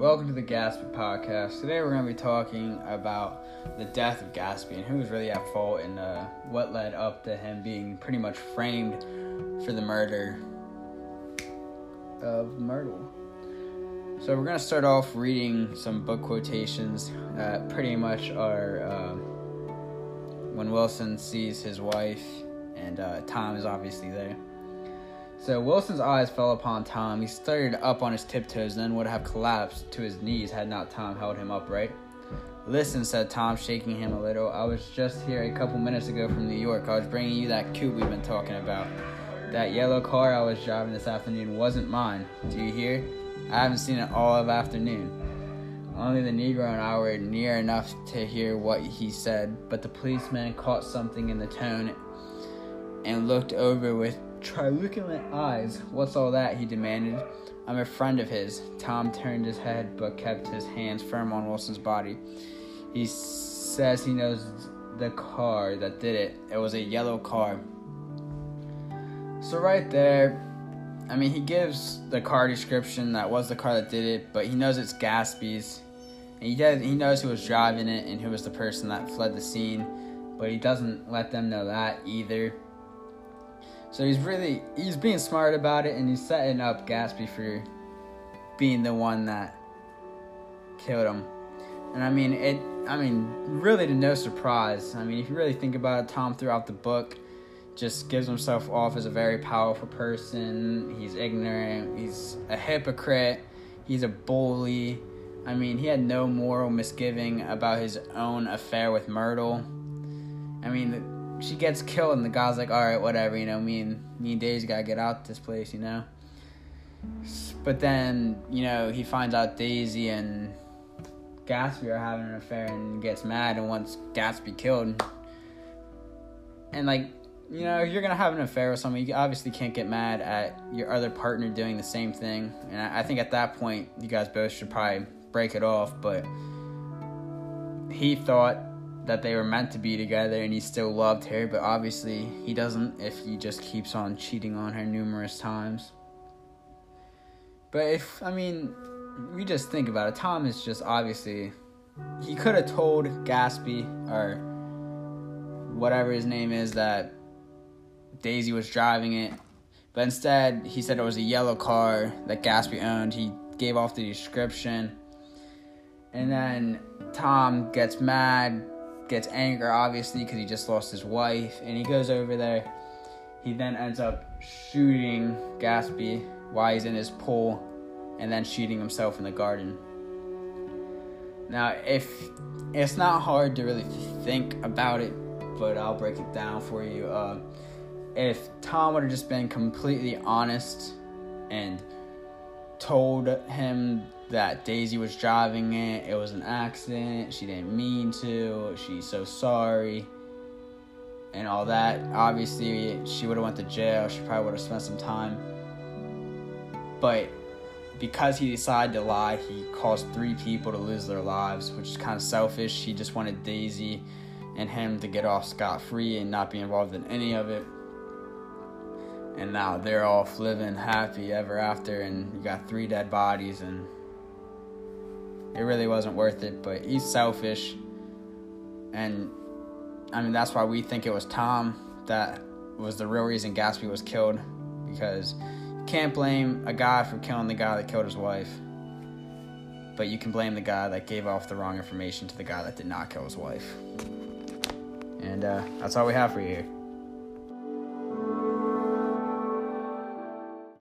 Welcome to the Gatsby podcast. Today we're going to be talking about the death of Gatsby and who was really at fault and uh, what led up to him being pretty much framed for the murder of Myrtle. So we're going to start off reading some book quotations that pretty much are uh, when Wilson sees his wife and uh, Tom is obviously there. So Wilson's eyes fell upon Tom. He started up on his tiptoes, then would have collapsed to his knees had not Tom held him upright. Listen, said Tom, shaking him a little. I was just here a couple minutes ago from New York. I was bringing you that coupe we've been talking about. That yellow car I was driving this afternoon wasn't mine. Do you hear? I haven't seen it all of afternoon. Only the Negro and I were near enough to hear what he said, but the policeman caught something in the tone and looked over with At eyes. What's all that? he demanded. I'm a friend of his. Tom turned his head but kept his hands firm on Wilson's body. He says he knows the car that did it. It was a yellow car. So, right there, I mean, he gives the car description that was the car that did it, but he knows it's Gatsby's. And he, does, he knows who was driving it and who was the person that fled the scene, but he doesn't let them know that either. So he's really he's being smart about it, and he's setting up Gatsby for being the one that killed him. And I mean it. I mean, really to no surprise. I mean, if you really think about it, Tom throughout the book just gives himself off as a very powerful person. He's ignorant. He's a hypocrite. He's a bully. I mean, he had no moral misgiving about his own affair with Myrtle. I mean, she gets killed, and the guy's like, "All right, whatever, you know. Me and me and Daisy gotta get out this place, you know." But then, you know, he finds out Daisy and Gatsby are having an affair, and gets mad and wants Gatsby killed. And like, you know, you're gonna have an affair with someone. You obviously can't get mad at your other partner doing the same thing. And I think at that point, you guys both should probably break it off. But he thought that they were meant to be together and he still loved her, but obviously he doesn't if he just keeps on cheating on her numerous times. But if, I mean, we just think about it, Tom is just obviously, he could have told Gatsby or whatever his name is that Daisy was driving it, but instead he said it was a yellow car that Gatsby owned. He gave off the description. And then Tom gets mad, gets anger obviously because he just lost his wife, and he goes over there. He then ends up shooting Gatsby while he's in his pool, and then shooting himself in the garden. Now, if it's not hard to really think about it, but I'll break it down for you. Uh, if Tom would have just been completely honest and told him that Daisy was driving it. It was an accident. She didn't mean to. She's so sorry. And all that. Obviously, she would have went to jail. She probably would have spent some time. But because he decided to lie, he caused three people to lose their lives, which is kind of selfish. He just wanted Daisy and him to get off scot free and not be involved in any of it. And now they're off living happy ever after, and you got three dead bodies, and it really wasn't worth it. But he's selfish, and I mean that's why we think it was Tom that was the real reason Gatsby was killed, because you can't blame a guy for killing the guy that killed his wife, but you can blame the guy that gave off the wrong information to the guy that did not kill his wife. And uh, that's all we have for you here.